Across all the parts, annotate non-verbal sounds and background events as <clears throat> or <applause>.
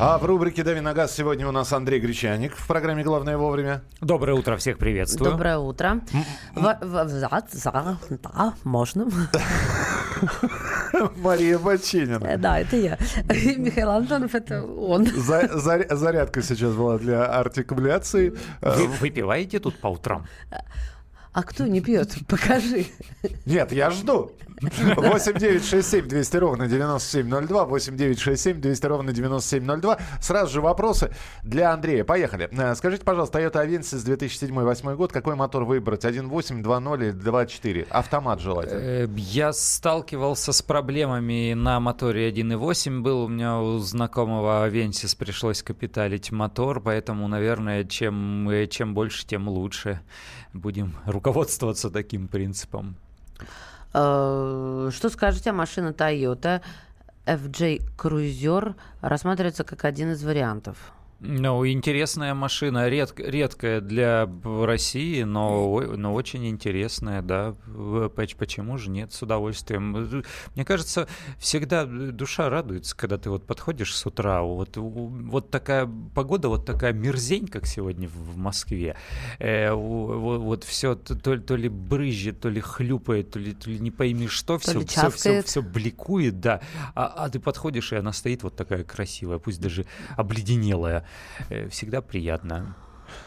А в рубрике «Дави на газ» сегодня у нас Андрей Гречаник в программе «Главное вовремя». Доброе утро, всех приветствую. Доброе утро. В- в- за- за- Да, можно. <laughs> Мария Бочинина. Э, Да, это я. Михаил Антонов, это он. За- заря- зарядка сейчас была для артикуляции. Э, Вы выпиваете тут по утрам? А кто не пьет? <laughs> Покажи. Нет, я жду. 8 9 6 7 200 ровно 9702. 8 9 6 7 200 ровно 9702. Сразу же вопросы для Андрея. Поехали. Э, Скажите, пожалуйста, Toyota Avensis 2007-2008 год. Какой мотор выбрать? 1.8, 2.0 или 2.4? Автомат желательно. Э, Я сталкивался с проблемами на моторе 1.8. Был у меня у знакомого Авенсис пришлось капиталить мотор, поэтому, наверное, чем, э, чем больше, тем лучше. Будем <laughs> руководствоваться таким принципом. Э, Что скажете о машине Toyota FJ Cruiser? Рассматривается как один из вариантов. Ну, интересная машина, ред- редкая для России, но, но очень интересная, да. Поч- Почему же нет, с удовольствием. Мне кажется, всегда душа радуется, когда ты вот подходишь с утра, вот, вот такая погода, вот такая мерзень, как сегодня в Москве. Э, у- во- вот все то, ли- то ли брызжет, то ли хлюпает, то ли, то ли не пойми что, все, ли все, все, чавкает. все бликует, да. А, а ты подходишь, и она стоит вот такая красивая, пусть даже обледенелая. Э, Всегда приятно.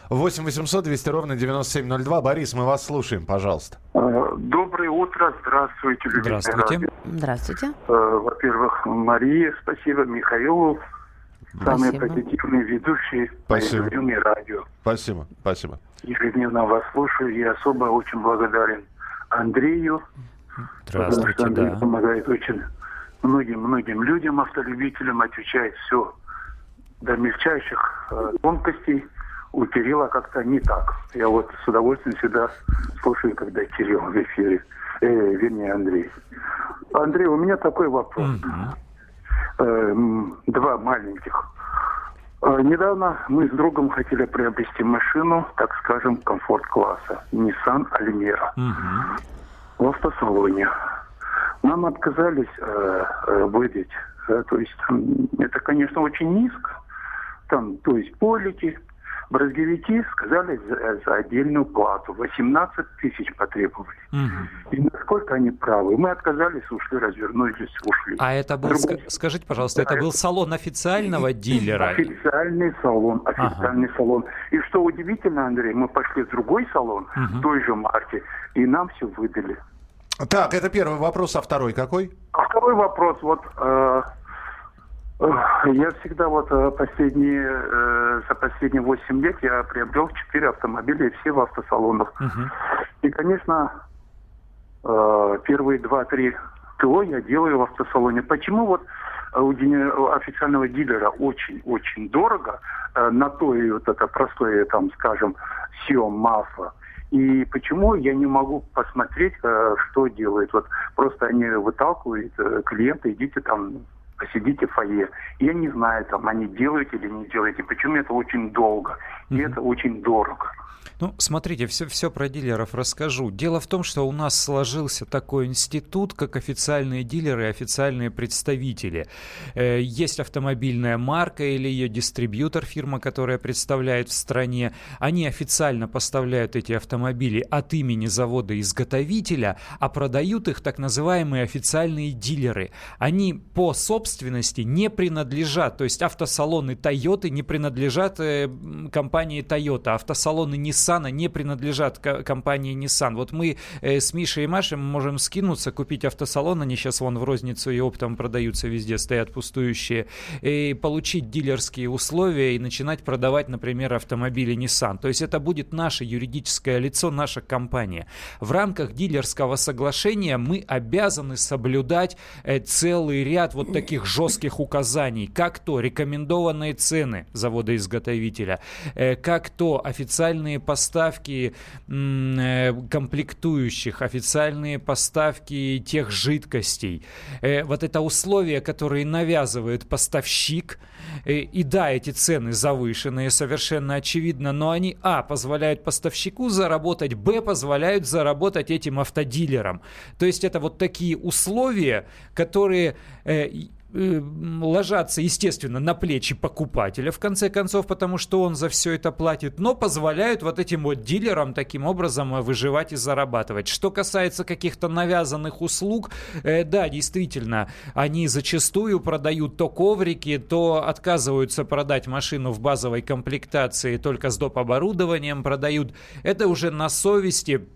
8 800 200 ровно 9702. Борис, мы вас слушаем, пожалуйста. Э, Доброе утро, здравствуйте, любимые Здравствуйте. радио. Здравствуйте. Э, Во-первых, Мария, спасибо, Михаилу, самый Спасибо. позитивный ведущий Спасибо. на радио. Спасибо, спасибо. Ежедневно вас слушаю и особо очень благодарен Андрею, потому что Здравствуйте, Андрей да. помогает очень многим-многим людям, автолюбителям, отвечает все до мельчайших э, тонкостей. У Кирилла как-то не так. Я вот с удовольствием всегда слушаю, когда Кирилл в эфире. Э, вернее, Андрей. Андрей, у меня такой вопрос. Э, м, два маленьких. Э, Недавно мы с другом хотели приобрести машину, так скажем, комфорт-класса. Nissan Almera Мгм. в автосалоне. Нам отказались э, э, выдать. Э, то есть это, конечно, очень низко. Там, то есть полики, брызговики сказали за, за отдельную плату. 18 тысяч потребовали. Мгм. И насколько они правы? Мы отказались, ушли, развернулись, ушли. А это был, Другой- ска- скажите, пожалуйста, это был салон официального дилера? Официальный салон, официальный салон. И что удивительно, Андрей, мы пошли в другой салон, Мгм. той же марки, и нам все выдали. Так, это первый вопрос, а второй какой? А второй вопрос, вот э, я всегда вот э, последние, э, за последние 8 лет я приобрел 4 автомобиля, и все в автосалонах. Мгм. И, конечно, э, первые 2-3 ТО я делаю в автосалоне. Почему вот у официального дилера очень-очень дорого э, на то и вот это простое, там, скажем, съем масла? И почему я не могу посмотреть, что делают? Вот просто они выталкивают клиента, идите там, посидите в фойе. Я не знаю, там, они делают или не делают. И почему это очень долго. И Мгм. это очень дорого. Ну, смотрите, все, все про дилеров расскажу. Дело в том, что у нас сложился такой институт, как официальные дилеры и официальные представители. Э, Есть автомобильная марка или ее дистрибьютор, фирма, которая представляет в стране. Они официально поставляют эти автомобили от имени завода-изготовителя, а продают их так называемые официальные дилеры. Они по собственности не принадлежат, то есть автосалоны Toyota не принадлежат э, компании Toyota, автосалоны Nissan не принадлежат ко- компании Nissan. Вот мы э, с Мишей и Машей можем скинуться, купить автосалон, они сейчас вон в розницу и оптом продаются везде, стоят пустующие, и получить дилерские условия и начинать продавать, например, автомобили Nissan. То есть это будет наше юридическое лицо, наша компания. В рамках дилерского соглашения мы обязаны соблюдать э, целый ряд вот таких жестких указаний, как то рекомендованные цены завода-изготовителя, э, как то официальные поставки э, комплектующих, официальные поставки тех жидкостей. Э, Вот это условия, которые навязывает поставщик, Э, И да, эти цены завышенные, совершенно очевидно, но они, а, позволяют поставщику заработать, б, позволяют заработать этим автодилерам. То есть это вот такие условия, которые э, и- э, ложатся, естественно, на плечи покупателя, в конце концов, потому что он за все это платит, но позволяют вот этим вот дилерам таким образом э, выживать и зарабатывать. Что касается каких-то навязанных услуг, э, да, действительно, они зачастую продают то коврики, то отказываются продать машину в базовой комплектации только с доп. оборудованием, продают. Это уже на совести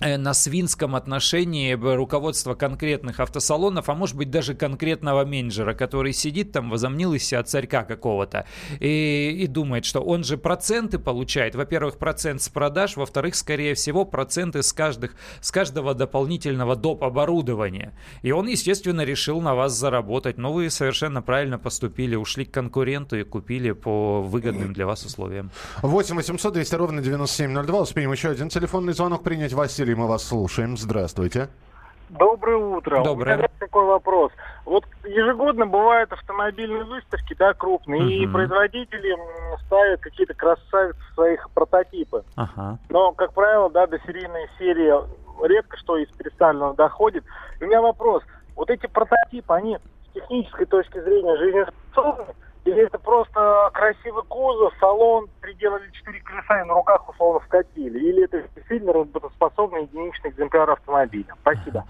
на свинском отношении руководства конкретных автосалонов, а может быть даже конкретного менеджера, который сидит там, возомнил из себя царька какого-то и, и думает, что он же проценты получает. Во-первых, процент с продаж, во-вторых, скорее всего, проценты с, каждых, с каждого дополнительного доп. оборудования. И он, естественно, решил на вас заработать. Но вы совершенно правильно поступили, ушли к конкуренту и купили по выгодным для вас условиям. 8 800 200 ровно 9702. Успеем еще один телефонный звонок принять. Василий Василий, мы вас слушаем. Здравствуйте. Доброе утро. Доброе. У меня такой вопрос. Вот ежегодно бывают автомобильные выставки, да, крупные, угу. и производители ставят какие-то красавицы своих прототипы. Ага. Но, как правило, да, до серийной серии редко что из представленного доходит. И у меня вопрос. Вот эти прототипы, они с технической точки зрения жизнеспособны? Или это просто красивый кузов, салон, приделали четыре колеса и на руках условно вкатили? Или это действительно работоспособный единичный экземпляр автомобиля? Спасибо.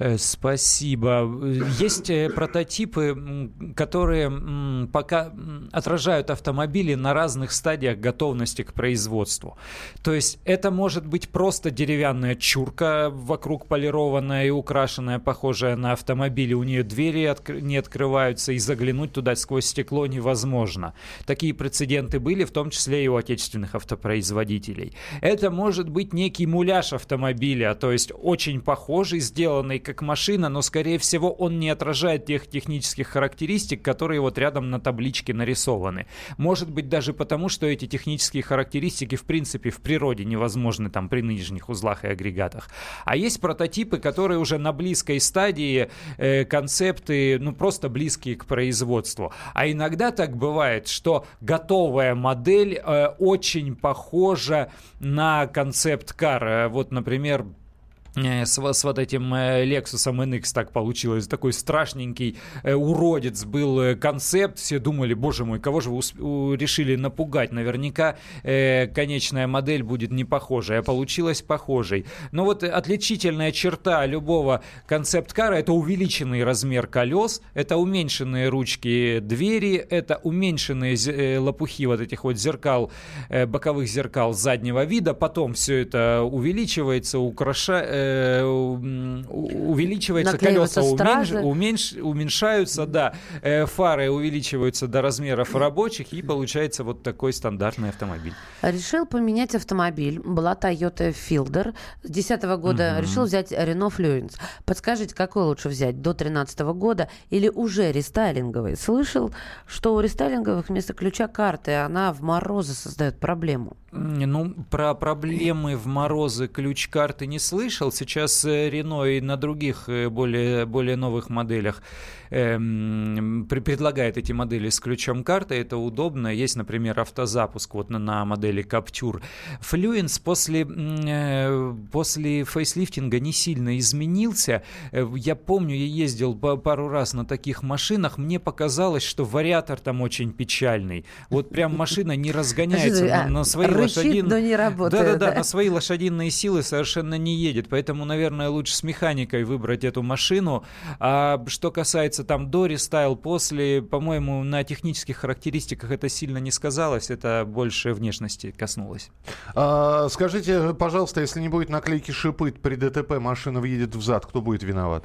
Э, спасибо. Есть э, прототипы, которые пока отражают автомобили на разных стадиях готовности к производству. То есть это может быть просто деревянная чурка вокруг полированная и украшенная, похожая на автомобиль. У нее двери не открываются, и заглянуть туда сквозь стекло невозможно. Такие прецеденты были, в том числе и у отечественных автопроизводителей. Это может быть некий муляж автомобиля, то есть очень похожий, сделанный как машина, но, скорее всего, он не отражает тех технических характеристик, которые вот рядом на табличке нарисованы. Может быть, даже потому, что эти технические характеристики, в принципе, в природе невозможны там при нынешних узлах и агрегатах. А есть прототипы, которые уже на близкой стадии э, концепты, ну, просто близкие к производству. А иногда так бывает, что готовая модель э, очень похожа на концепт-кар. Вот, например, с, с вот этим э, Lexus NX так получилось. Такой страшненький э, уродец был э, концепт. Все думали, боже мой, кого же вы усп- решили напугать? Наверняка э, конечная модель будет не похожая. А получилась похожей. Но вот отличительная черта любого концепт-кара это увеличенный размер колес, это уменьшенные ручки двери, это уменьшенные э, лопухи вот этих вот зеркал, э, боковых зеркал заднего вида. Потом все это увеличивается, украшает э, увеличивается, колеса уменьш, уменьш, уменьшаются, да, э, фары увеличиваются до размеров рабочих, и получается вот такой стандартный автомобиль. Решил поменять автомобиль. Была Toyota Fielder. С 2010 года угу. решил взять Renault Fluence. Подскажите, какой лучше взять? До 2013 года или уже рестайлинговый? Слышал, что у рестайлинговых вместо ключа карты она в морозы создает проблему. Ну, про проблемы в морозы ключ карты не слышал. Сейчас Рено э, и на других э, более, более новых моделях эм, предлагает эти модели с ключом карты. Это удобно. Есть, например, автозапуск вот на, на модели Capture. Fluence после, э, после фейслифтинга не сильно изменился. Э, я помню, я ездил пару раз на таких машинах. Мне показалось, что вариатор там очень печальный. Вот прям машина не разгоняется на, на свои рычит, но не работает. Да-да-да, на свои лошадиные силы совершенно не едет. Поэтому, наверное, лучше с механикой выбрать эту машину. А что касается там до рестайл, после, по-моему, на технических характеристиках это сильно не сказалось. Это больше внешности коснулось. А, скажите, пожалуйста, если не будет наклейки шипы при ДТП, машина въедет в зад, кто будет виноват?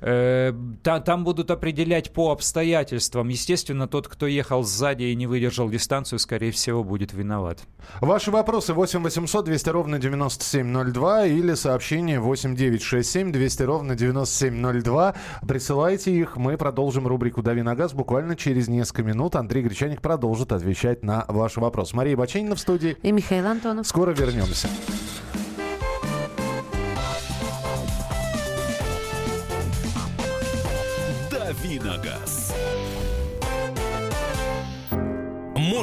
Э, там будут определять по обстоятельствам. Естественно, тот, кто ехал сзади и не выдержал дистанцию, скорее всего, будет виноват. Ваши вопросы 8 800 200 ровно 9702 или сообщение 8 9 6 7 200 ровно 9702. Присылайте их. Мы продолжим рубрику «Дави на газ» буквально через несколько минут. Андрей Гречаник продолжит отвечать на ваши вопросы. Мария Баченина в студии. И Михаил Антонов. Скоро вернемся. «Дави на газ»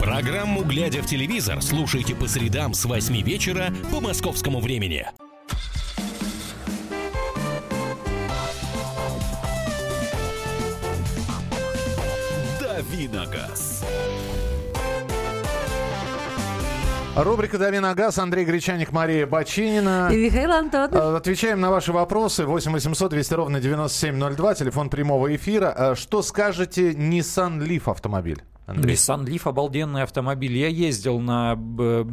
Программу «Глядя в телевизор» слушайте по средам с 8 вечера по московскому времени. Давиногаз. Рубрика «Дави на газ». Андрей Гречаник, Мария Бочинина. И Михаил Антонов. Э, Отвечаем на ваши вопросы. 8 800 200 ровно 9702. Телефон прямого эфира. Э, Что скажете Nissan Leaf автомобиль? Андрей. Nissan Leaf обалденный автомобиль. Я ездил на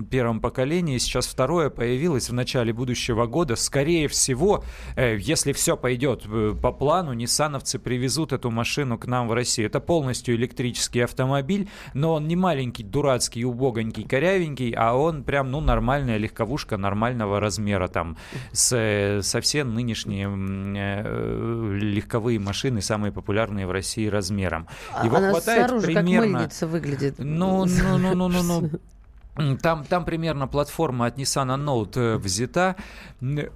первом поколении, сейчас второе появилось в начале будущего года. Скорее всего, э, если все пойдет э, по плану, ниссановцы привезут эту машину к нам в Россию. Это полностью электрический автомобиль, но он не маленький, дурацкий, убогонький, корявенький, а он прям, ну, нормальная легковушка нормального размера там с, э, со все нынешние легковые машины, самые популярные в России размером. Его Она хватает снаружи примерно... мыльница выглядит. Ну, ну, ну, ну, ну, ну. <laughs> Там, там примерно платформа от Nissan Note э, взята.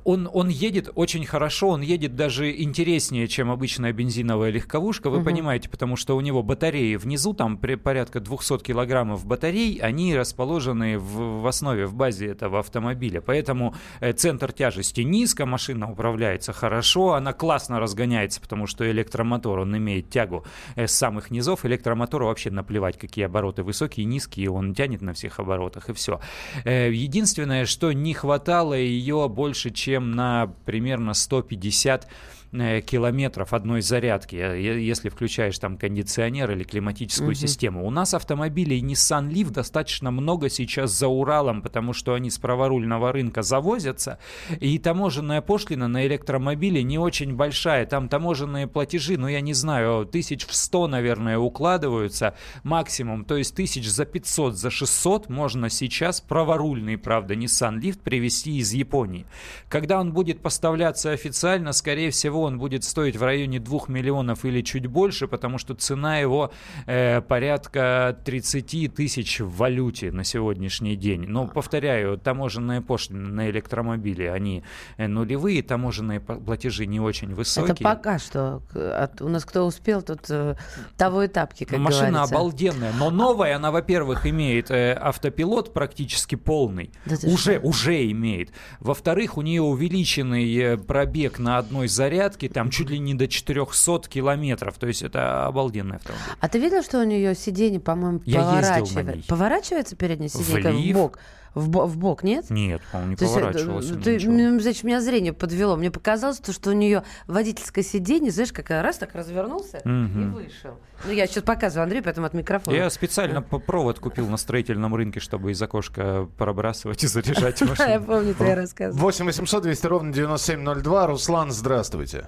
Он, он едет очень хорошо, он едет даже интереснее, чем обычная бензиновая легковушка. Вы понимаете, потому что у него батареи внизу, там при, порядка 200 килограммов батарей, они расположены в, в основе, в базе этого автомобиля. Поэтому э, центр тяжести низко, машина управляется хорошо, она классно разгоняется, потому что электромотор, он имеет тягу э, с самых низов. Электромотору вообще наплевать, какие обороты высокие, низкие, он тянет на всех оборотах и все. Единственное, что не хватало ее больше, чем на примерно 150 э, километров одной зарядки, э, если включаешь там кондиционер или климатическую систему. У нас автомобилей Nissan Leaf достаточно много сейчас за Уралом, потому что они с праворульного рынка завозятся, и таможенная пошлина на электромобили не очень большая. Там таможенные платежи, ну я не знаю, тысяч в 100, наверное, укладываются максимум. То есть тысяч за 500, за 600 можно сейчас праворульный, правда, Nissan Leaf привезти из Японии. Когда он будет поставляться официально, скорее всего, он будет стоить в районе 2 миллионов или чуть больше, потому что цена его э, порядка 30 тысяч в валюте на сегодняшний день. Но, повторяю, таможенные пошлины на электромобили, они э, нулевые, таможенные платежи не очень высокие. Это пока что. От- у нас кто успел, тот э, того и тапки, как Машина говорится. обалденная, но новая она, во-первых, имеет э, автопилот практически полный, Да уже что? уже имеет. Во-вторых, у нее увеличенный э, пробег на одной зарядке, там чуть ли не до 400 километров, то есть это обалденный автомобиль. А ты видел, что у нее сиденье, по-моему, Я поворачивается? Поворачивается переднее сиденье в бок? В, бо- в бок, нет? Нет, по-моему, не То э, поворачивалась. ты, ничего. м, значит, меня зрение подвело. Мне показалось, то, что у нее водительское сиденье, знаешь, как раз так развернулся и Мгм. вышел. Ну, я сейчас показываю Андрею, поэтому от микрофона. Я специально по- провод купил на строительном рынке, чтобы из окошка пробрасывать и заряжать <laughs> Я машину. помню твои рассказы. 8 800 200 ровно 9702. Руслан, здравствуйте.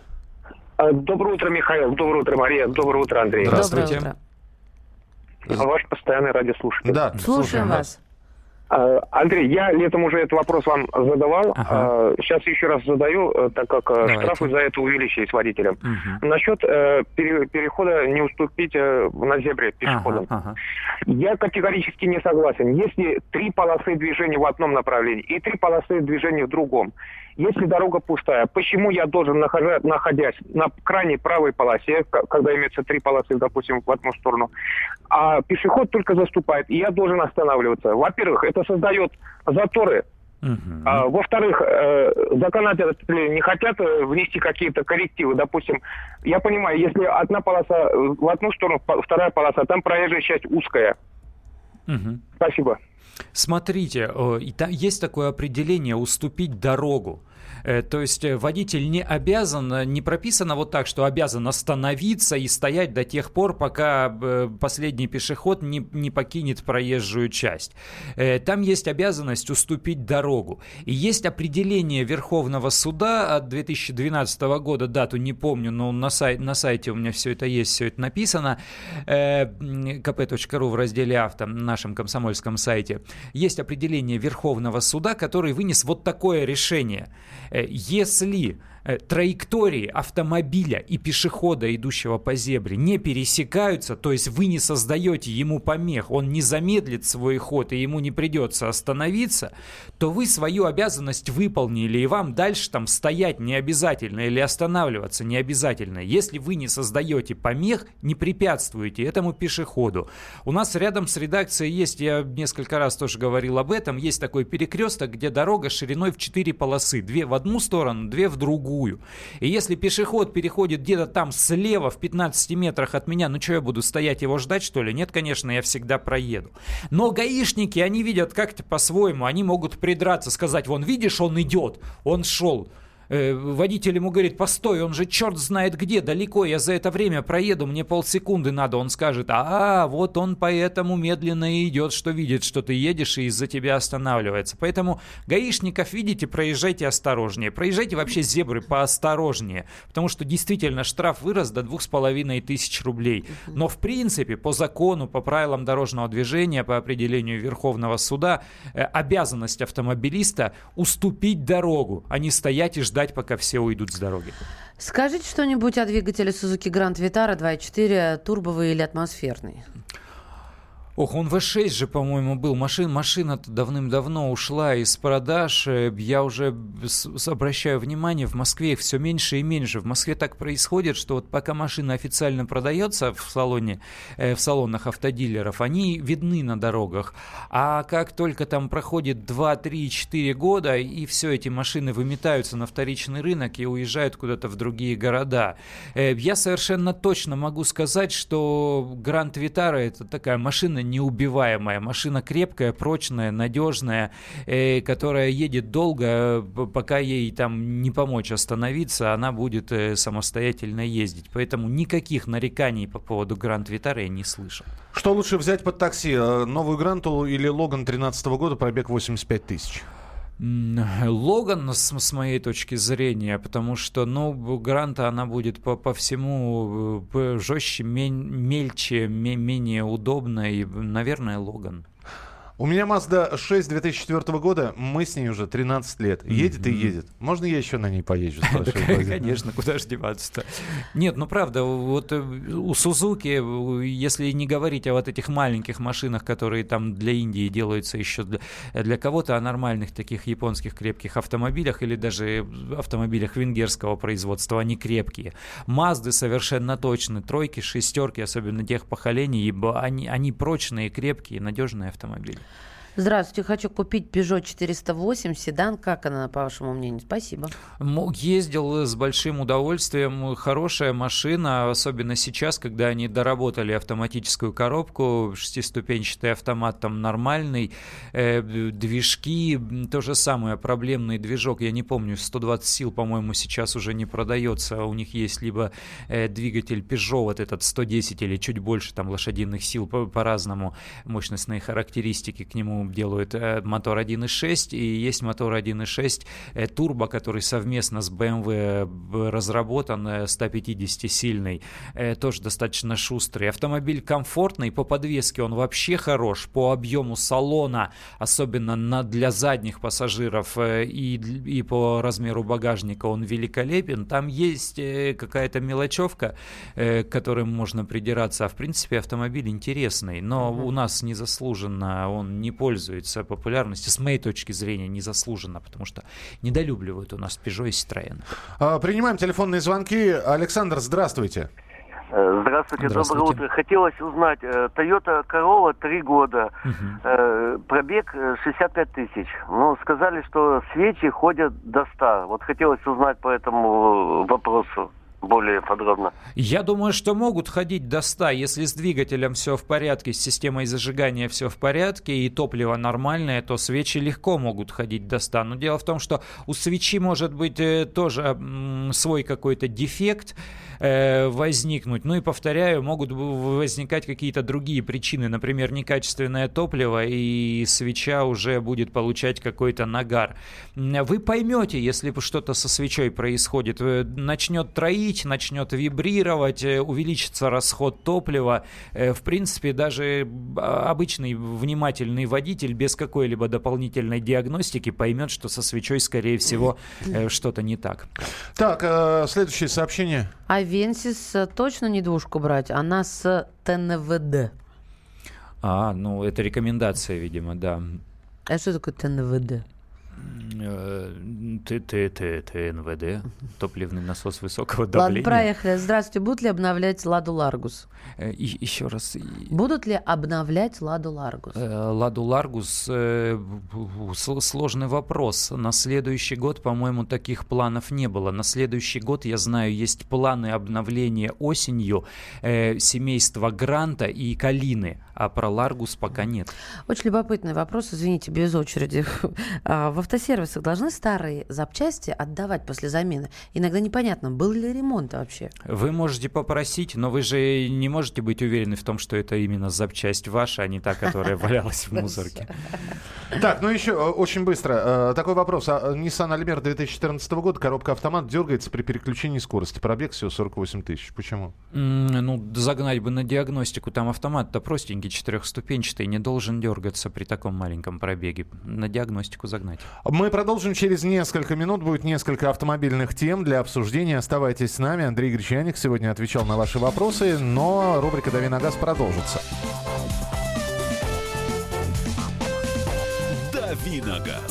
А, Доброе утро, Михаил. Доброе утро, Мария. Доброе утро, Андрей. Здравствуйте. Доброе утро. Ваш постоянный радиослушатель. Да, Слушаем вас. А, Андрей, я летом уже этот вопрос вам задавал. Ага. А, Сейчас еще раз задаю, э, так как э, Давайте. штрафы за это увеличились водителям. Мгм. Насчет э, пере- перехода не уступить э, на зебре пешеходам. Ага, ага. Я категорически не согласен. Если три полосы движения в одном направлении и три полосы движения в другом, если дорога пустая, почему я должен, находясь на крайней правой полосе, когда имеется три полосы, допустим, в одну сторону, а пешеход только заступает, и я должен останавливаться? Во-первых, это создает заторы Мгм. а, во-вторых, э, законодатели не хотят э, внести какие-то коррективы. Допустим, я понимаю, если одна полоса э, в одну сторону, вторая полоса, там проезжая часть узкая. Мгм. Спасибо. Смотрите, э, есть такое определение «уступить дорогу». Э, То есть э, водитель не обязан, э, не прописано вот так, что обязан остановиться и стоять до тех пор, пока последний пешеход не, не покинет проезжую часть. Там есть обязанность уступить дорогу. И есть определение Верховного суда от 2012 года, дату не помню, но на, сай- на сайте у меня все это есть, все это написано, kp.ru в разделе авто, на нашем комсомольском сайте. Есть определение Верховного суда, который вынес вот такое решение. Э, Если Э, траектории автомобиля и пешехода, идущего по зебре, не пересекаются, то есть вы не создаете ему помех, он не замедлит свой ход и ему не придется остановиться, то вы свою обязанность выполнили, и вам дальше там стоять не обязательно или останавливаться не обязательно. Если вы не создаете помех, не препятствуете этому пешеходу. У нас рядом с редакцией есть, я несколько раз тоже говорил об этом, есть такой перекресток, где дорога шириной в 4 полосы. Две в одну сторону, две в другую другую. И если пешеход переходит где-то там слева в 15 метрах от меня, ну что я буду стоять его ждать, что ли? Нет, конечно, я всегда проеду. Но гаишники, они видят как-то по-своему, они могут придраться, сказать, вон, видишь, он идет, он шел водитель ему говорит, постой, он же черт знает где, далеко, я за это время проеду, мне полсекунды надо. Он скажет, а, вот он поэтому медленно и идет, что видит, что ты едешь и из-за тебя останавливается. Поэтому гаишников, видите, проезжайте осторожнее. Проезжайте вообще зебры поосторожнее, потому что действительно штраф вырос до двух с половиной тысяч рублей. Но в принципе, по закону, по правилам дорожного движения, по определению Верховного суда, э, обязанность автомобилиста уступить дорогу, а не стоять и ждать ждать, пока все уйдут с дороги. Скажите что-нибудь о двигателе Suzuki Grand Vitara 2.4, турбовый или атмосферный? Ох, он V6 же, по-моему, был. Машин, машина-то давным-давно ушла из продаж. Э, я уже обращаю внимание, в Москве их все меньше и меньше. В Москве так происходит, что вот пока машина официально продается в салоне, э, в салонах автодилеров, они видны на дорогах. А как только там проходит 2, 3, 4 года, и все эти машины выметаются на вторичный рынок и уезжают куда-то в другие города. Э, я совершенно точно могу сказать, что Гранд Витара это такая машина неубиваемая, машина крепкая, прочная, надежная, э, которая едет долго, пока ей там не помочь остановиться, она будет э, самостоятельно ездить. Поэтому никаких нареканий по поводу Гранд Витара я не слышал. Что лучше взять под такси? Э, новую Гранту или Логан 2013 года, пробег 85 тысяч? Логан, с, с моей точки зрения, потому что, ну, Гранта, она будет по, по всему э, жестче, мельче, менее удобно, и, наверное, Логан. У меня Mazda 6 2004 года, мы с ней уже 13 лет. Едет и едет. Можно я еще на ней поезжу? <laughs> Конечно, куда же деваться-то? Нет, ну правда, вот э, у Сузуки, если не говорить о вот этих маленьких машинах, которые там для Индии делаются еще для, кого-то, о нормальных таких японских крепких автомобилях или даже автомобилях венгерского производства, они крепкие. Мазды совершенно точно, тройки, шестерки, особенно тех поколений, ибо они, они прочные, крепкие, надежные автомобили. Здравствуйте, хочу купить Peugeot 408 седан. Как она, по вашему мнению? Спасибо. Ездил с большим удовольствием. Хорошая машина, особенно сейчас, когда они доработали автоматическую коробку. Шестиступенчатый автомат там нормальный. Э, движки, то же самое, проблемный движок. Я не помню, 120 сил, по-моему, сейчас уже не продается. У них есть либо э, двигатель Peugeot, вот этот 110 или чуть больше там лошадиных сил по- по-разному, мощностные характеристики к нему делают э, мотор 1.6, и есть мотор 1.6 э, турбо, который совместно с BMW разработан, 150-сильный, э, тоже достаточно шустрый. Автомобиль комфортный, по подвеске он вообще хорош, по объему салона, особенно на, для задних пассажиров и, и по размеру багажника он великолепен. Там есть какая-то мелочевка, к которой можно придираться, а в принципе автомобиль интересный, но у нас незаслуженно он не пользуется пользуется популярностью, с моей точки зрения, незаслуженно, потому что недолюбливают у нас Peugeot и Citroёn. А, принимаем телефонные звонки. Александр, здравствуйте. Э, здравствуйте, Здравствуйте, доброе утро. Хотелось узнать, э, Toyota Corolla 3 года, угу. пробег 65 тысяч. Ну, сказали, что свечи ходят до 100. Вот хотелось узнать по этому вопросу более подробно. Я думаю, что могут ходить до 100, если с двигателем все в порядке, с системой зажигания все в порядке и топливо нормальное, то свечи легко могут ходить до 100. Но дело в том, что у свечи может быть э, тоже свой какой-то дефект, э, возникнуть. Ну и повторяю, могут возникать какие-то другие причины, например, некачественное топливо, и свеча уже будет получать какой-то нагар. Вы поймете, если что-то со свечой происходит, начнет троить, начнет вибрировать, э, увеличится расход топлива. Э, в принципе, даже а, обычный внимательный водитель без какой-либо дополнительной диагностики поймет, что со свечой, скорее всего, <clears throat> э, что-то не так. Так, следующее сообщение. А Венсис точно не двушку брать, она с ТНВД. А, ну это рекомендация, видимо, да. А что такое ТНВД? ТНВД, топливный насос высокого давления. Ладно, проехали. Здравствуйте. Будут ли обновлять Ладу Ларгус? Э, и, еще раз. Будут ли обновлять Ладу Ларгус? Э, Ладу Ларгус э, сложный вопрос. На следующий год, по-моему, таких планов не было. На следующий год, я знаю, есть планы обновления осенью семейства Гранта и Калины, а про Ларгус пока нет. Очень любопытный вопрос, извините, без очереди. <laughs> А, в автосервисах должны старые запчасти отдавать после замены? Иногда непонятно, был ли ремонт вообще? Вы можете попросить, но вы же не можете быть уверены в том, что это именно запчасть ваша, а не та, которая <laughs> валялась в мусорке. Так, ну еще э, очень быстро. Э, такой вопрос. А, Nissan Almera 2014 года, коробка автомат дергается при переключении скорости. Пробег всего 48 тысяч. Почему? Ну, загнать бы на диагностику. Там автомат-то простенький, четырехступенчатый, не должен дергаться при таком маленьком пробеге. На диагностику загнать. Мы продолжим через несколько минут. Будет несколько автомобильных тем для обсуждения. Оставайтесь с нами. Андрей Гречаник сегодня отвечал на ваши вопросы, но рубрика «Дави на газ» продолжится. «Дави на газ».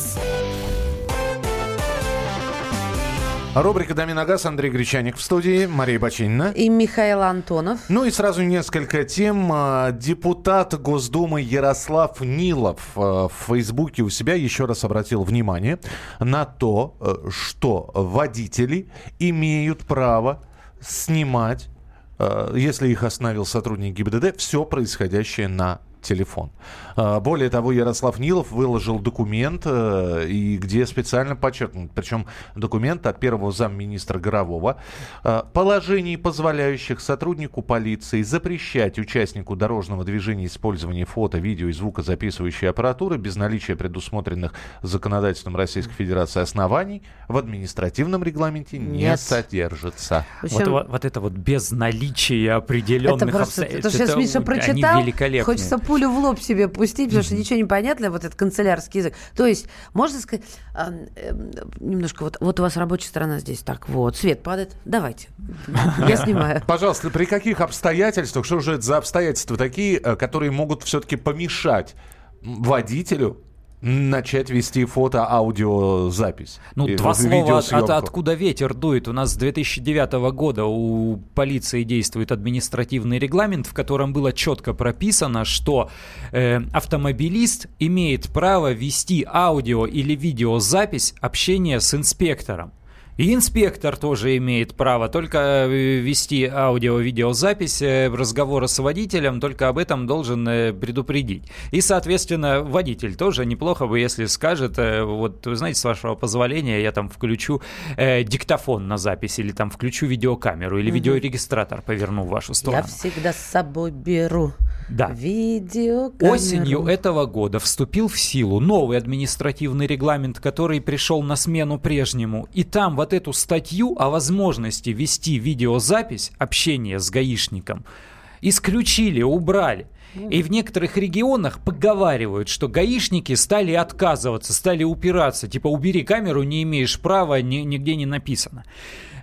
Рубрика «Дами на газ». Андрей Гречаник в студии, Мария Бачинина. И Михаил Антонов. Ну и сразу несколько тем. А, депутат Госдумы Ярослав Нилов а, в Фейсбуке у себя еще раз обратил внимание на то, э, что водители имеют право снимать, если их остановил сотрудник ГИБДД, все происходящее на телефон. А, более того, Ярослав Нилов выложил документ, э, и где специально подчеркнут, причем документ от первого замминистра Горового, э, положений, позволяющих сотруднику полиции запрещать участнику дорожного движения использование фото, видео и звукозаписывающей аппаратуры без наличия предусмотренных законодательством Российской Федерации оснований в административном регламенте Нет. не содержится. Общем, вот, вот это вот без наличия определенных это просто, обстоятельств. То, что сейчас Миша прочитал, хочется пулю в лоб себе пустить, потому что ничего не понятно, вот этот канцелярский язык. То есть, можно сказать, э, немножко, вот, вот у вас рабочая сторона здесь, так, вот, свет падает, давайте, я снимаю. <laughs> Пожалуйста, при каких обстоятельствах, что же это за обстоятельства такие, э, которые могут все-таки помешать водителю начать вести фото-аудиозапись. Ну, два слова, от, от, откуда ветер дует. У нас с 2009 года у полиции действует административный регламент, в котором было четко прописано, что э, автомобилист имеет право вести аудио или видеозапись общения с инспектором. И инспектор тоже имеет право только э, вести аудио-видеозапись э, разговора с водителем, только об этом должен э, предупредить. И, соответственно, водитель тоже неплохо бы, если скажет, вот, вы знаете, с вашего позволения я там включу э, диктофон на запись, или там включу видеокамеру, или mm видеорегистратор поверну в вашу сторону. Я всегда с собой беру да. видеокамеру. Осенью этого года вступил в силу новый административный регламент, который пришел на смену прежнему. И там вот эту статью о возможности вести видеозапись общения с гаишником исключили, убрали. И в некоторых регионах поговаривают, что гаишники стали отказываться, стали упираться. Типа, убери камеру, не имеешь права, ни, нигде не написано.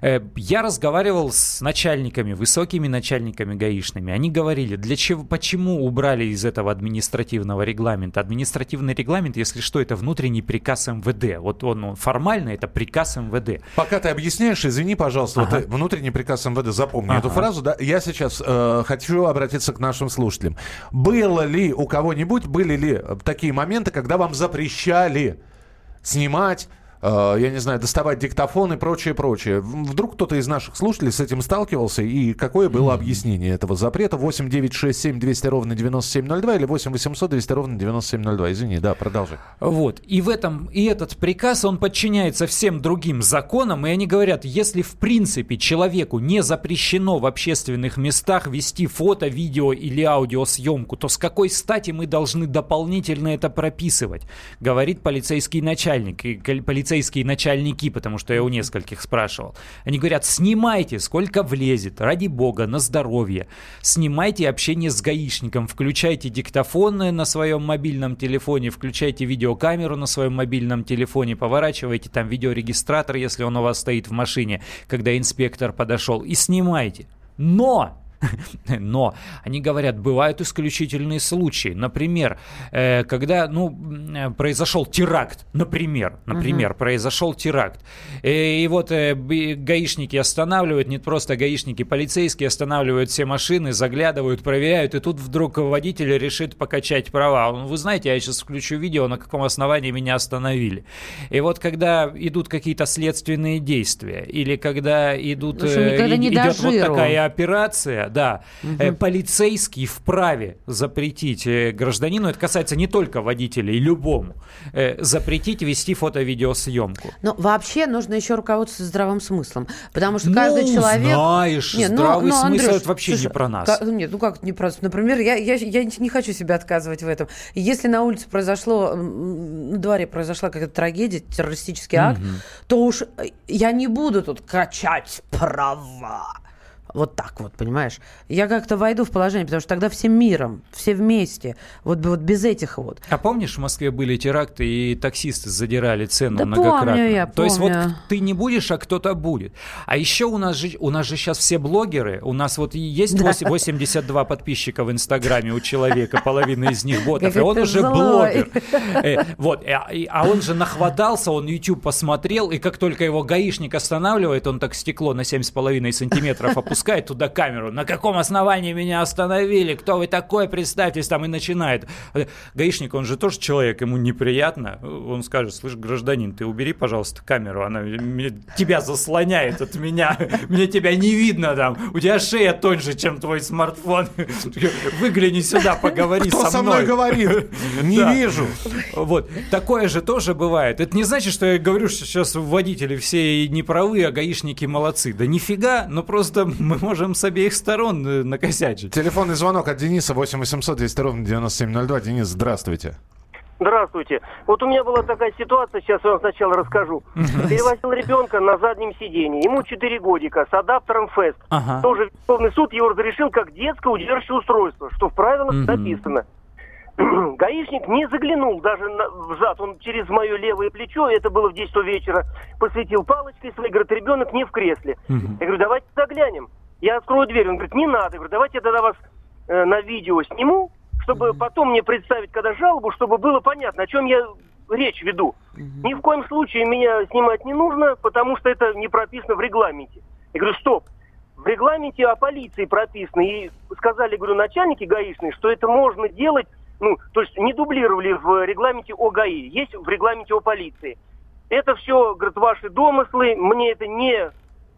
Э, я разговаривал с начальниками, высокими начальниками гаишными. Они говорили, для чего, почему убрали из этого административного регламента. Административный регламент, если что, это внутренний приказ МВД. Вот он, формально это приказ МВД. Пока ты объясняешь, извини, пожалуйста, ага. вот внутренний приказ МВД, запомни ага. эту фразу. Да, я сейчас э, хочу обратиться к нашим слушателям. Было ли у кого-нибудь, были ли такие моменты, когда вам запрещали снимать э, я не знаю, доставать диктофон и прочее, прочее. Вдруг кто-то из наших слушателей с этим сталкивался, и какое было объяснение этого запрета? 8 9 6 7 200 ровно 9702 или 8 800 200 ровно 9702. Извини, да, продолжи. Вот. И в этом, и этот приказ, он подчиняется всем другим законам, и они говорят, если в принципе человеку не запрещено в общественных местах вести фото, видео или аудиосъемку, то с какой стати мы должны дополнительно это прописывать? Говорит полицейский начальник, и полицейские начальники, потому что я у нескольких спрашивал. Они говорят, снимайте, сколько влезет, ради бога, на здоровье. Снимайте общение с гаишником, включайте диктофоны на своем мобильном телефоне, включайте видеокамеру на своем мобильном телефоне, поворачивайте там видеорегистратор, если он у вас стоит в машине, когда инспектор подошел, и снимайте. Но <laughs> Но они говорят, бывают исключительные случаи. Например, э, когда ну, э, произошел теракт, например, например, угу. произошел теракт. И, э, и вот гаишники останавливают, не просто гаишники, полицейские останавливают все машины, заглядывают, проверяют, и тут вдруг водитель решит покачать права. Вы знаете, я сейчас включу видео, на каком основании меня остановили. И вот когда идут какие-то следственные действия, или когда идут, э, идет вот такая операция, да, угу. полицейский вправе запретить э, гражданину, это касается не только водителей, любому, э, запретить вести фото-видеосъемку. Но вообще нужно еще руководствоваться здравым смыслом, потому что каждый ну, человек... знаешь, нет, здравый ну, ну, смысл это вообще слушай, не про нас. Как, нет, ну как не про нас? Например, я, я, я не хочу себя отказывать в этом. Если на улице произошло, на дворе произошла какая-то трагедия, террористический акт, угу. то уж я не буду тут качать права. Вот так вот, понимаешь? Я как-то войду в положение, потому что тогда всем миром, все вместе, вот, вот без этих вот. А помнишь, в Москве были теракты, и таксисты задирали цену да многократно? Помню я, помню. То есть вот ты не будешь, а кто-то будет. А еще у нас же, у нас же сейчас все блогеры, у нас вот есть 82 подписчика в Инстаграме у человека, половина из них ботов, и он уже блогер. Э, вот, а он же нахватался, он YouTube посмотрел, и как только его гаишник останавливает, он так стекло на 7,5 сантиметров опускает, запускает туда камеру. На каком основании меня остановили? Кто вы такой? Представьтесь там и начинает. Гаишник, он же тоже человек, ему неприятно. Он скажет, слышь, гражданин, ты убери, пожалуйста, камеру. Она тебя заслоняет от меня. Мне тебя не видно там. У тебя шея тоньше, чем твой смартфон. Выгляни сюда, поговори Кто со мной. говорит? Не вижу. Вот. Такое же тоже бывает. Это не значит, что я говорю, что сейчас водители все неправы, а гаишники молодцы. Да нифига, но просто мы можем с обеих сторон э, накосячить. Телефонный звонок от Дениса 8 800 200 ровно 9702. Денис, здравствуйте. Здравствуйте. Вот у меня была такая ситуация, сейчас я вам сначала расскажу. Перевозил ребенка на заднем сиденье. Ему 4 годика с адаптером ФЭС. Ага. Тоже Верховный суд его разрешил как детское удерживающее устройство, что в правилах угу. написано. <clears throat> Гаишник не заглянул даже на, в зад. Он через мое левое плечо, это было в 10 вечера, посветил палочкой своей, говорит, ребенок не в кресле. Угу. Я говорю, давайте заглянем. Я открою дверь. Он говорит, не надо. Я говорю, давайте я тогда вас э, на видео сниму, чтобы угу. потом мне представить, когда жалобу, чтобы было понятно, о чем я речь веду. Угу. Ни в коем случае меня снимать не нужно, потому что это не прописано в регламенте. Я говорю, стоп, в регламенте о полиции прописано. И сказали, говорю, начальники гаишные, что это можно делать ну, то есть не дублировали в регламенте о ГАИ, есть в регламенте о полиции. Это все, говорит, ваши домыслы, мне это не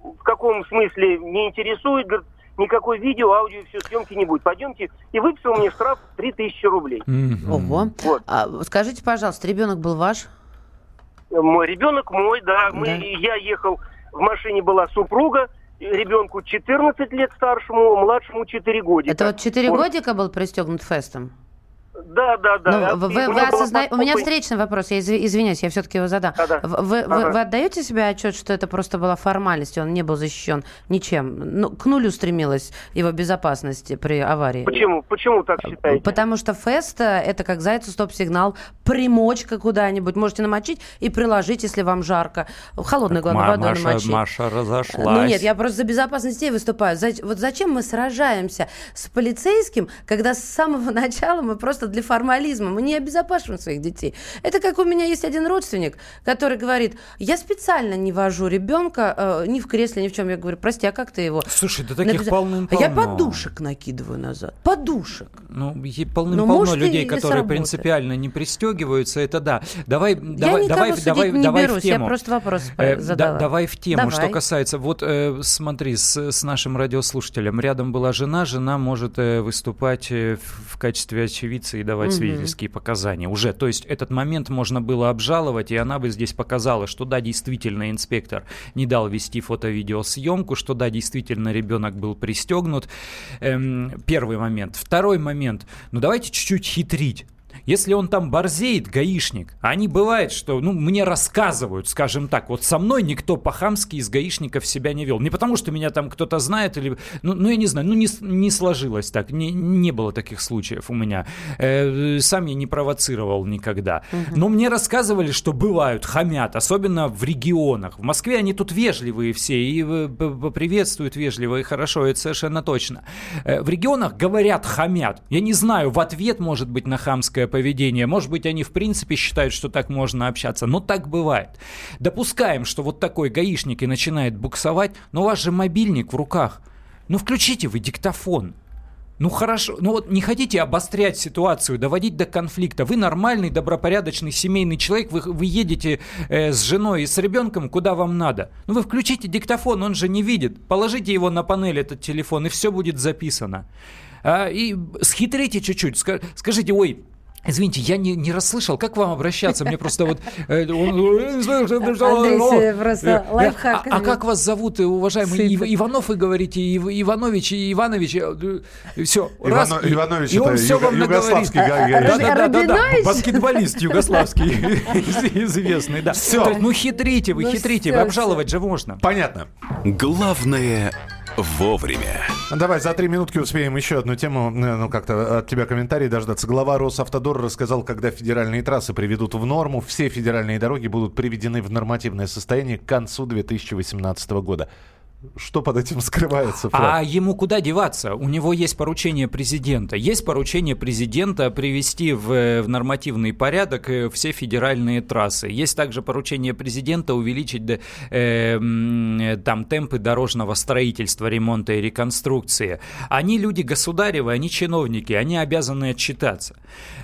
в каком смысле не интересует, говорит, никакой видео, аудио, все съемки не будет. Пойдемте. И выписал мне штраф 3000 рублей. Ого. Вот. А, скажите, пожалуйста, ребенок был ваш? Мой ребенок мой, да. Мы, да. Я ехал, в машине была супруга, ребенку 14 лет старшему, младшему 4 годика. Это вот 4 вот. годика был пристегнут фестом? Да, да, да. Ну, вы, вы осозна... У меня встречный вопрос, я извиняюсь, я все-таки его задам. Да, да. Вы, ага. вы, вы отдаете себе отчет, что это просто была формальность, он не был защищен ничем? Ну, к нулю стремилась его безопасность при аварии. Почему? Почему так считаете? Потому что фест это как зайцу стоп-сигнал, примочка куда-нибудь, можете намочить и приложить, если вам жарко. Холодной, главное, водой Маша, намочить. Маша разошлась. Ну нет, я просто за безопасность детей выступаю. За... Вот зачем мы сражаемся с полицейским, когда с самого <laughs> начала мы просто для формализма. Мы не обезопасим своих детей. Это как у меня есть один родственник, который говорит, я специально не вожу ребенка э, ни в кресле, ни в чем. Я говорю, прости, а как ты его? Слушай, да таких полным-полно. А я подушек накидываю назад. Подушек. Ну, полным-полно людей, которые принципиально не пристегиваются, это да. Давай, давай, давай, давай, давай берусь, в тему. Я просто вопрос э, задала. Да, давай в тему. Давай. Что касается, вот э, смотри, с, с нашим радиослушателем рядом была жена, жена может э, выступать э, в, в качестве очевидца и давать Мгм. свидетельские показания уже. То есть этот момент можно было обжаловать, и она бы здесь показала, что да, действительно инспектор не дал вести фото-видеосъемку, что да, действительно ребенок был пристегнут. Эм, первый момент. Второй момент. Ну давайте чуть-чуть хитрить. Если он там борзеет, гаишник, а они бывает, что, ну, мне рассказывают, скажем так, вот со мной никто по-хамски из гаишников себя не вел. Не потому, что меня там кто-то знает или, ну, ну я не знаю, ну, не, не сложилось так, не, не было таких случаев у меня. Э, сам я не провоцировал никогда. Но мне рассказывали, что бывают, хамят, особенно в регионах. В Москве они тут вежливые все, и э, п- поприветствуют вежливо и хорошо, это совершенно точно. Э, В регионах говорят, хамят. Я не знаю, в ответ, может быть, на хамское поведение. Может быть, они в принципе считают, что так можно общаться. Но так бывает. Допускаем, что вот такой гаишник и начинает буксовать, но у вас же мобильник в руках. Ну включите вы диктофон. Ну хорошо, ну вот не хотите обострять ситуацию, доводить до конфликта. Вы нормальный, добропорядочный, семейный человек, вы, вы едете э, с женой и с ребенком, куда вам надо. Ну вы включите диктофон, он же не видит. Положите его на панель, этот телефон, и все будет записано. А, и схитрите чуть-чуть, ска- скажите, ой, Извините, я не, не расслышал, как к вам обращаться? Мне просто вот... <laughs> э, что- Андрей, просто э, э, лайфхак А а как вас зовут, э, уважаемый. Ив- Иванов, вы говорите, Ив- Иванович и Иванович? Все, раз, Ивано- и- Иванович и он это все юго- вам югославский. Да-да-да-да, Рабинович? баскетболист югославский <laughs> известный, да. Есть, Ну хитрите вы, Ну хитрите, вы обжаловать же можно. Понятно. Главное вовремя. Давай за три минутки успеем еще одну тему, э, ну как-то от тебя комментарий дождаться. Глава Росавтодора рассказал, когда федеральные трассы приведут в норму, все федеральные дороги будут приведены в нормативное состояние к концу 2018 года. Что под этим скрывается, Фред? А ему куда деваться? У него есть поручение президента. Есть поручение президента привести в, э, в нормативный порядок э, все федеральные трассы. Есть также поручение президента увеличить э, э, там темпы дорожного строительства, ремонта и реконструкции. Они люди государевы, они чиновники, они обязаны отчитаться.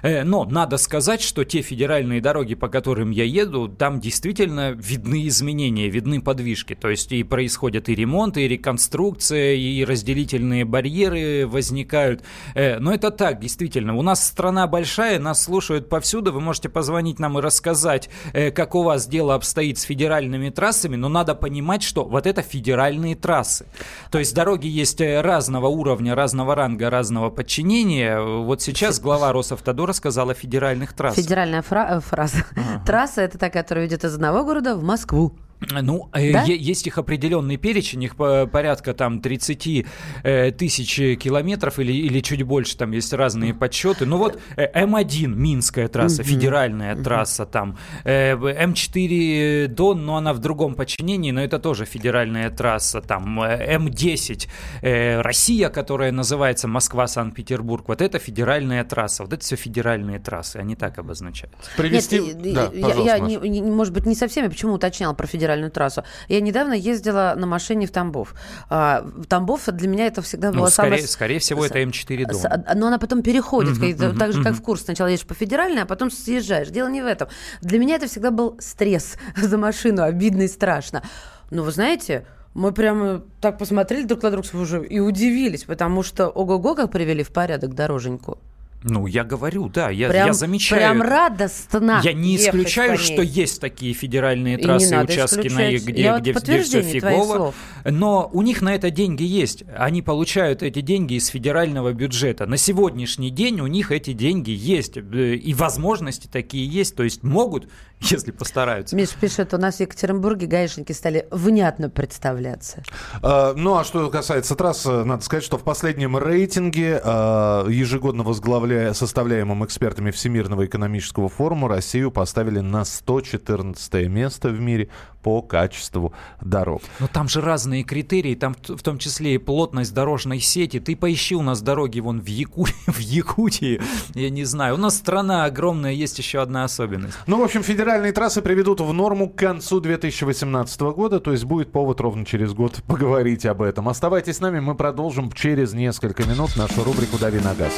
Но надо сказать, что те федеральные дороги, по которым я еду, там действительно видны изменения, видны подвижки. То есть и происходят и ремонт, и реконструкция, и разделительные барьеры возникают. Э, Но это так, действительно. У нас страна большая, нас слушают повсюду. Вы можете позвонить нам и рассказать, э, как у вас дело обстоит с федеральными трассами, но надо понимать, что вот это федеральные трассы. То есть дороги есть э, разного уровня, разного ранга, разного подчинения. Вот сейчас глава Росавтодора сказала о федеральных трассах. Федеральная фра- фраза. Трасса это та, которая ведет из одного города в Москву. Ну, э, Да? е- есть их определенный перечень, их по- порядка там 30 э, тысяч километров или, или чуть больше, там есть разные подсчеты. Ну вот э, М1, Минская трасса, федеральная трасса там, э, М4 Дон, но она в другом подчинении, но это тоже федеральная трасса, там э, М10 э, Россия, которая называется Москва-Санкт-Петербург, вот это федеральная трасса, вот это все федеральные трассы, они так обозначаются. Привести... Нет, да, я, пожалуйста, я не- не- может быть, не со всеми, почему уточняла про федеральную трассу. Я недавно ездила на машине в Тамбов. А, в Тамбов для меня это всегда Ну, было скорее, самое... скорее всего, это М4 Дон. С- а- Но она потом переходит, как- мгм, так же, как мгм. в курс. Сначала едешь по федеральной, а потом съезжаешь. Дело не в этом. Для меня это всегда был стресс <laughs> за машину, обидно и страшно. Но вы знаете, мы прямо так посмотрели друг на друга уже и удивились, потому что ого-го, как привели в порядок дороженьку. Ну, я говорю, да, я, прям, я замечаю. Прям радостно. Я не ехать исключаю, по ней. что есть такие федеральные трассы и участки, на, исключать. где, Я вот где, где все фигово. слов. Но у них на это деньги есть. Они получают эти деньги из федерального бюджета. На сегодняшний день у них эти деньги есть. э, И возможности такие есть. То есть могут, <laughs> если постараются. Миш пишет, у нас в Екатеринбурге гаишники стали внятно представляться. А, Ну, а что касается трасс, э, надо сказать, что в последнем рейтинге, а, ежегодно возглавляет опросе, составляемом экспертами Всемирного экономического форума, Россию поставили на 114 место в мире по качеству дорог. Но там же разные критерии, там в том числе и плотность дорожной сети. Ты поищи у нас дороги вон в, Яку... <laughs> в Якутии, я не знаю. У нас страна огромная, есть еще одна особенность. Ну, в общем, федеральные трассы приведут в норму к концу 2018 года, то есть будет повод ровно через год <laughs> поговорить об этом. Оставайтесь с нами, мы продолжим через несколько минут нашу рубрику «Дави на газ».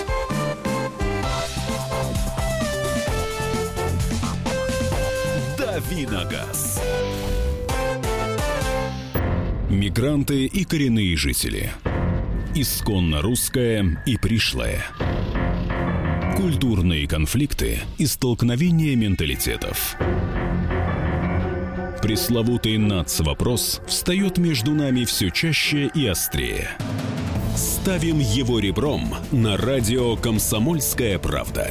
На газ». Мигранты и коренные жители. Исконно русская и пришлая. Культурные конфликты и столкновения менталитетов. Пресловутый НАЦ-вопрос встает между нами все чаще и острее. Ставим его ребром на радио «Комсомольская правда».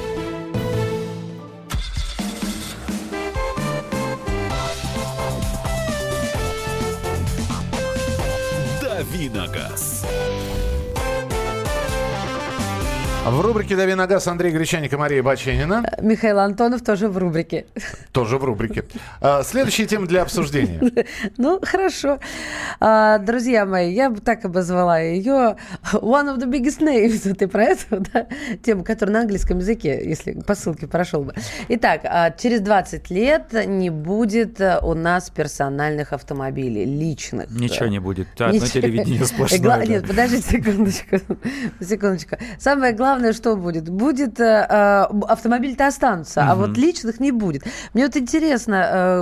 В рубрике «Дави на газ» Андрей Гречаник и Мария Баченина. Михаил Антонов тоже в рубрике. <laughs> Тоже в рубрике. А, следующая тема для обсуждения. <laughs> Ну, хорошо. А, друзья мои, я бы так обозвала ее one of the biggest names. <laughs> Ты про эту, да? Тему, которая на английском языке, если по ссылке прошел бы. Итак, а, через 20 лет не будет у нас персональных автомобилей, личных. Ничего не будет. Одно телевидение сплошное. Нет, подождите секундочку. Секундочку. Самое главное, что будет? Будет э, автомобиль-то останутся, а вот личных не будет. Мне вот интересно,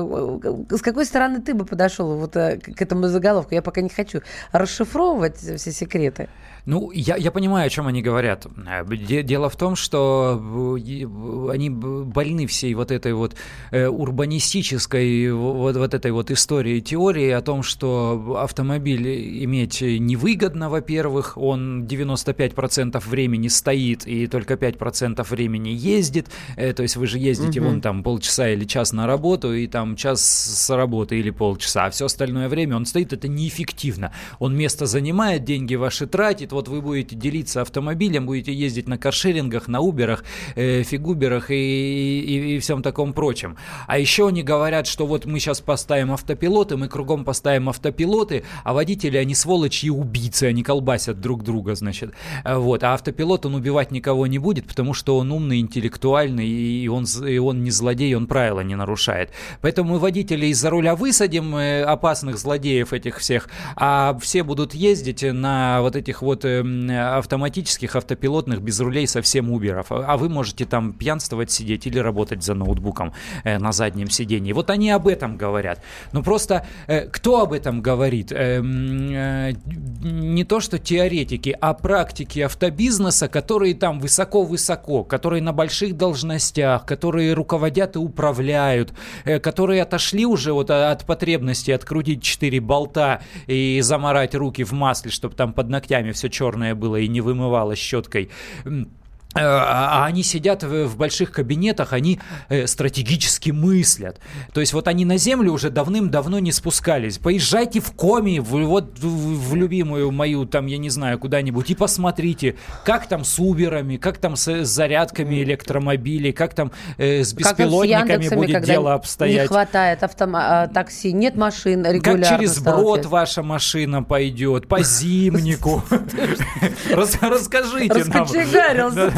э, с какой стороны ты бы подошел вот э, к этому заголовку? Я пока не хочу расшифровывать все секреты. Ну, я, я понимаю, о чем они говорят. Дело в том, что они больны всей вот этой вот урбанистической вот, вот этой вот истории, теории о том, что автомобиль иметь невыгодно, во-первых, он 95% времени стоит и только 5% времени ездит, то есть вы же ездите угу. вон там полчаса или час на работу, и там час с работы или полчаса, а все остальное время он стоит, это неэффективно. Он место занимает, деньги ваши тратит, вот вы будете делиться автомобилем, будете ездить на каршерингах, на уберах, э, фигуберах и, и, и всем таком прочем. А еще они говорят, что вот мы сейчас поставим автопилоты, мы кругом поставим автопилоты, а водители, они сволочи и убийцы, они колбасят друг друга, значит. Э, вот. А автопилот, он убивать никого не будет, потому что он умный, интеллектуальный, и он, и он не злодей, он правила не нарушает. Поэтому мы водителей из-за руля высадим, э, опасных злодеев этих всех, а все будут ездить на вот этих вот автоматических, автопилотных, без рулей совсем уберов. А вы можете там пьянствовать, сидеть или работать за ноутбуком э, на заднем сидении. Вот они об этом говорят. Ну просто э, кто об этом говорит? Э, не то что теоретики, а практики автобизнеса, которые там высоко-высоко, которые на больших должностях, которые руководят и управляют, которые отошли уже вот от потребности открутить 4 болта и заморать руки в масле, чтобы там под ногтями все черное было и не вымывалось щеткой. Э, а они сидят в больших кабинетах, они э, стратегически мыслят. То есть вот они на землю уже давным-давно не спускались. Поезжайте в Коми, в, вот в любимую мою, там, я не знаю, куда-нибудь, и посмотрите, как там с Уберами, как там с зарядками электромобилей, как там э, с беспилотниками с будет дело обстоять. Не хватает автома- а, такси, нет машин регулярно. Как через брод ваша машина пойдет, по <laughs> зимнику. Расскажите нам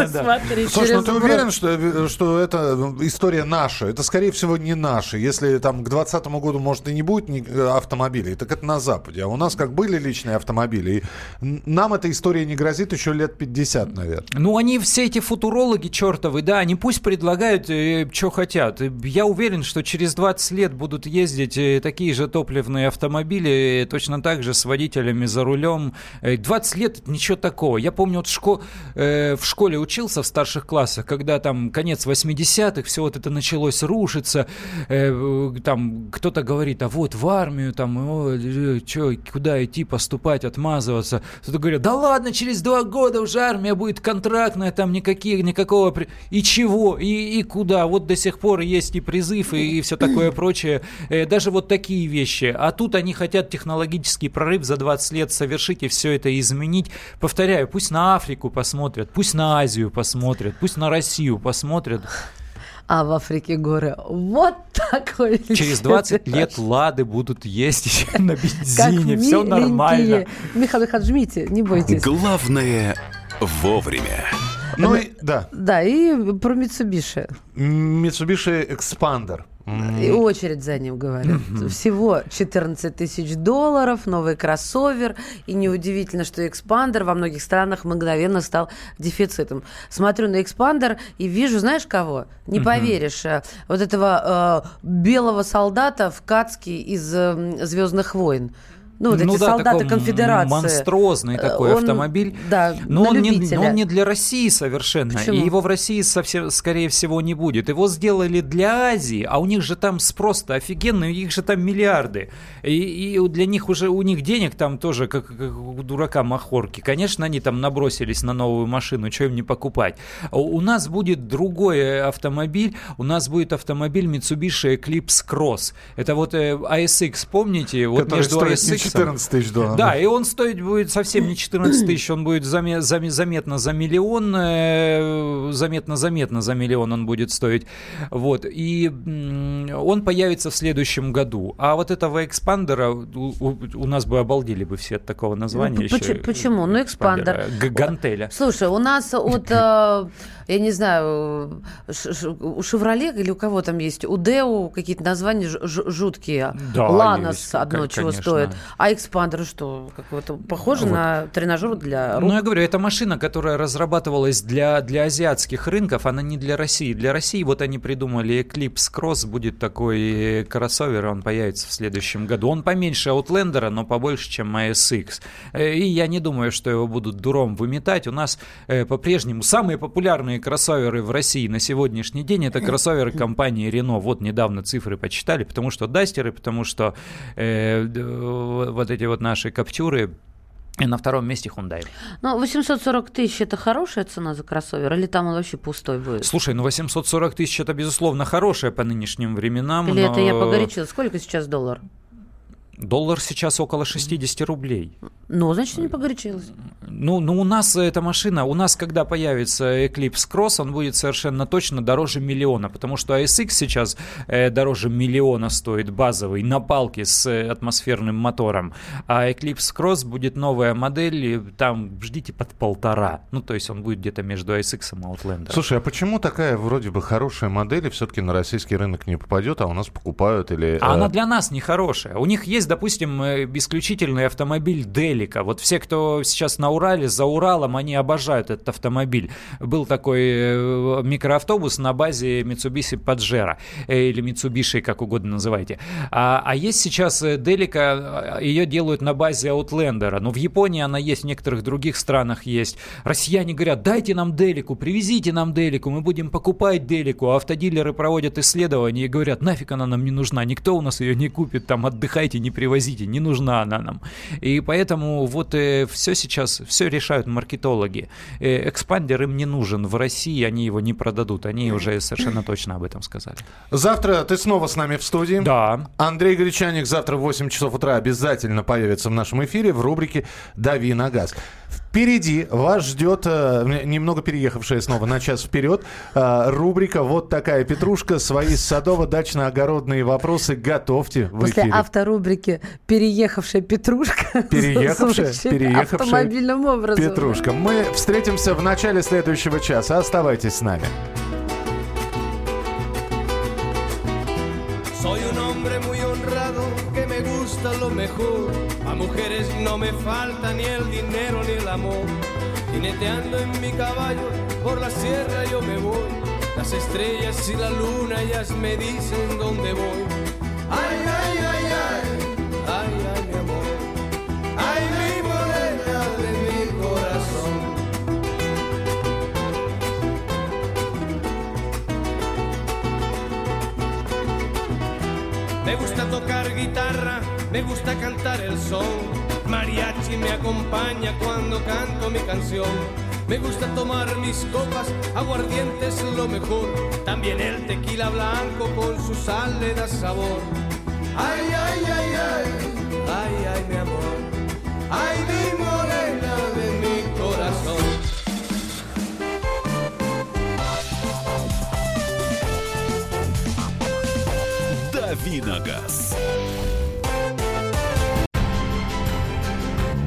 смотри, Слушай, ну ты уверен, что, что это история наша? Это, скорее всего, не наша. Если там к 2020 году, может, и не будет э, автомобилей, так это на Западе. А у нас как были личные автомобили, и нам эта история не грозит еще лет 50, наверное. Ну, они все эти футурологи чертовы, да, они пусть предлагают, э, что хотят. Я уверен, что через 20 лет будут ездить э, такие же топливные автомобили, точно так же с водителями за рулем. 20 лет – ничего такого. Я помню, вот шко- в школе учился учился в старших классах, когда там конец 80-х, все вот это началось рушиться, э, там кто-то говорит, а вот в армию, там, о, э, чё, куда идти, поступать, отмазываться. Кто-то говорит, да ладно, через два года уже армия будет контрактная, там никаких, никакого... И чего? И, и куда? Вот до сих пор есть и призыв, и, и все такое <clears throat> прочее. Э, даже вот такие вещи. А тут они хотят технологический прорыв за 20 лет совершить и все это изменить. Повторяю, пусть на Африку посмотрят, пусть на Азию посмотрят, пусть на Россию посмотрят. А в Африке горы вот такой. <laughs> Через 20 лет лады будут ездить <laughs> на бензине, все нормально. Михаил Михайлович, жмите, не бойтесь. Главное вовремя. Ну и да. Да, и про Mitsubishi. Mitsubishi Xpander. И очередь за ним, говорят. Всего 14 тысяч долларов, новый кроссовер. И неудивительно, что Xpander во многих странах мгновенно стал дефицитом. Смотрю на Xpander и вижу, знаешь кого? Не поверишь. Э, вот этого э, белого солдата в каске из э, «Звездных войн». Ну, вот ну, эти да, солдаты конфедерации. Монструозный такой он, автомобиль. Да, но он, не, но он не для России совершенно. Почему? И его в России, совсем, скорее всего, не будет. Его сделали для Азии, а у них же там спрос-то офигенный, у них же там миллиарды. И, и для них уже, у них денег там тоже, как, как у дурака махорки. Конечно, они там набросились на новую машину, что им не покупать. У нас будет другой автомобиль, у нас будет автомобиль Mitsubishi Eclipse Cross. Это вот э, ASX, помните? Вот Который между ASX 14 тысяч долларов. Да, и он стоить будет совсем не 14 тысяч, он будет заме, заме, заметно за миллион, э, заметно-заметно за миллион он будет стоить. Вот, и он появится в следующем году. А вот этого экспандера у, у, у нас бы обалдели бы все от такого названия. Ну, еще, почему? Ну, экспандер. Гантеля. Слушай, у нас от э, я не знаю, у «Шевроле» или у кого там есть, у «Daewoo» какие-то названия жуткие. Да, «Ланос» одно чего стоит. А «Xpander» что? Как-то похоже вот. на тренажер для рук? Ну, я говорю, это машина, которая разрабатывалась для, для азиатских рынков, она не для России. Для России вот они придумали Eclipse Cross, будет такой кроссовер, он появится в следующем году. Он поменьше Outlander, но побольше, чем ASX. Э, и я не думаю, что его будут дуром выметать. У нас э, по-прежнему самые популярные кроссоверы в России на сегодняшний день это кроссоверы компании Renault. Вот недавно цифры почитали, потому что дастеры, потому что э, вот эти вот наши каптюры и на втором месте Hyundai. Ну, 840 тысяч – это хорошая цена за кроссовер? Или там он вообще пустой будет? Слушай, ну 840 тысяч – это, безусловно, хорошая по нынешним временам. Или но... это я погорячилась? Сколько сейчас доллар? Доллар сейчас около 60 рублей. Ну, значит, не погорячилась. Ну, ну, у нас эта машина, у нас, когда появится Eclipse Cross, он будет совершенно точно дороже миллиона, потому что ASX сейчас э, дороже миллиона стоит базовый на палке с э, атмосферным мотором, а Eclipse Cross будет новая модель, и там ждите под полтора. Ну, то есть он будет где-то между ASX и Outlander. Слушай, а почему такая вроде бы хорошая модель все-таки на российский рынок не попадет, а у нас покупают или... А э... она для нас не хорошая. У них есть допустим, э, исключительный автомобиль Делика. Вот все, кто сейчас на Урале, за Уралом, они обожают этот автомобиль. Был такой э, микроавтобус на базе Mitsubishi Pajero, э, или Mitsubishi, как угодно называйте. А, а есть сейчас Делика, ее делают на базе Outlander. Но в Японии она есть, в некоторых других странах есть. Россияне говорят, дайте нам Делику, привезите нам Делику, мы будем покупать Делику. Автодилеры проводят исследования и говорят, нафиг она нам не нужна, никто у нас ее не купит, там отдыхайте, не привозите, не нужна она нам. И поэтому вот э, все сейчас, все решают маркетологи. Э, экспандер им не нужен в России, они его не продадут, они уже совершенно точно об этом сказали. Завтра ты снова с нами в студии. Да. Андрей Гречаник завтра в 8 часов утра обязательно появится в нашем эфире в рубрике «Дави на газ». Впереди вас ждет, э, немного переехавшая снова на час вперед, э, рубрика «Вот такая петрушка». Свои садово-дачно-огородные вопросы готовьте в После эфире. авторубрики «Переехавшая петрушка». <laughs> Переехавшая, переехавшая автомобильным образом. Петрушка. Мы встретимся в начале следующего часа. Оставайтесь с нами. no me falta ni el dinero ni el amor. Jineteando en mi caballo por la sierra yo me voy. Las estrellas y la luna ellas me dicen dónde voy. Ay, ay, ay, ay, ay, ay, mi amor. Ay, mi morena de mi corazón. Me gusta tocar guitarra, me gusta cantar el son Mariachi me acompaña cuando canto mi canción. Me gusta tomar mis copas, aguardiente es lo mejor. También el tequila blanco con su sal le da sabor. Ay, ay, ay, ay, ay, ay, mi amor. Ay, mi morena de mi corazón. Давиногаз.